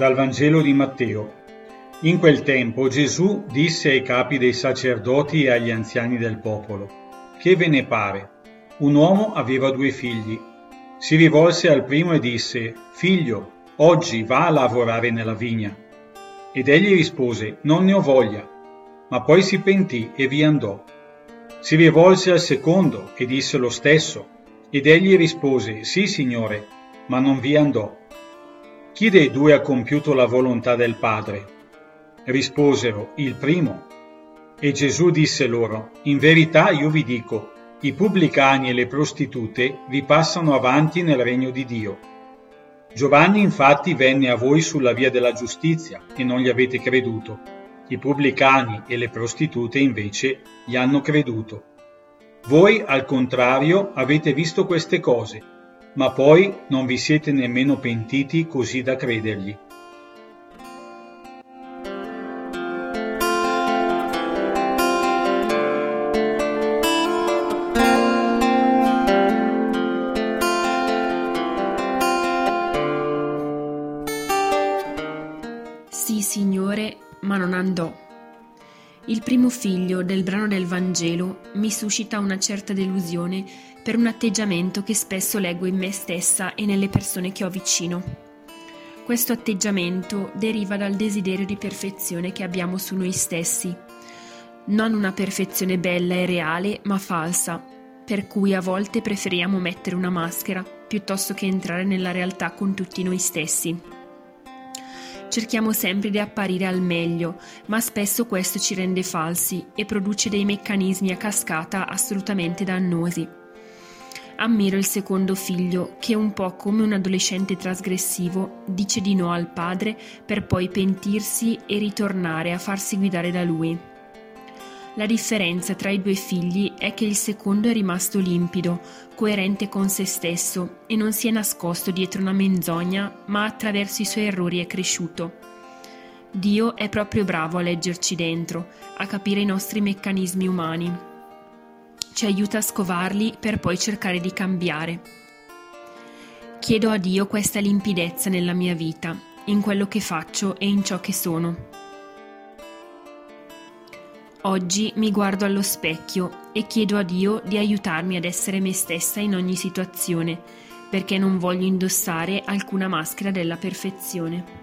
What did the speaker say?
Dal Vangelo di Matteo. In quel tempo Gesù disse ai capi dei sacerdoti e agli anziani del popolo, Che ve ne pare? Un uomo aveva due figli. Si rivolse al primo e disse, Figlio, oggi va a lavorare nella vigna. Ed egli rispose, Non ne ho voglia. Ma poi si pentì e vi andò. Si rivolse al secondo e disse lo stesso. Ed egli rispose, Sì, signore, ma non vi andò. Chi dei due ha compiuto la volontà del Padre? Risposero, il primo. E Gesù disse loro, In verità io vi dico, i pubblicani e le prostitute vi passano avanti nel regno di Dio. Giovanni infatti venne a voi sulla via della giustizia e non gli avete creduto. I pubblicani e le prostitute invece gli hanno creduto. Voi, al contrario, avete visto queste cose ma poi non vi siete nemmeno pentiti così da credergli. Sì, Signore, ma non andò. Il primo figlio del brano del Vangelo mi suscita una certa delusione per un atteggiamento che spesso leggo in me stessa e nelle persone che ho vicino. Questo atteggiamento deriva dal desiderio di perfezione che abbiamo su noi stessi, non una perfezione bella e reale, ma falsa, per cui a volte preferiamo mettere una maschera piuttosto che entrare nella realtà con tutti noi stessi. Cerchiamo sempre di apparire al meglio, ma spesso questo ci rende falsi e produce dei meccanismi a cascata assolutamente dannosi. Ammiro il secondo figlio che, un po' come un adolescente trasgressivo, dice di no al padre per poi pentirsi e ritornare a farsi guidare da lui. La differenza tra i due figli è che il secondo è rimasto limpido, coerente con se stesso e non si è nascosto dietro una menzogna, ma attraverso i suoi errori è cresciuto. Dio è proprio bravo a leggerci dentro, a capire i nostri meccanismi umani. Ci aiuta a scovarli per poi cercare di cambiare. Chiedo a Dio questa limpidezza nella mia vita, in quello che faccio e in ciò che sono. Oggi mi guardo allo specchio e chiedo a Dio di aiutarmi ad essere me stessa in ogni situazione, perché non voglio indossare alcuna maschera della perfezione.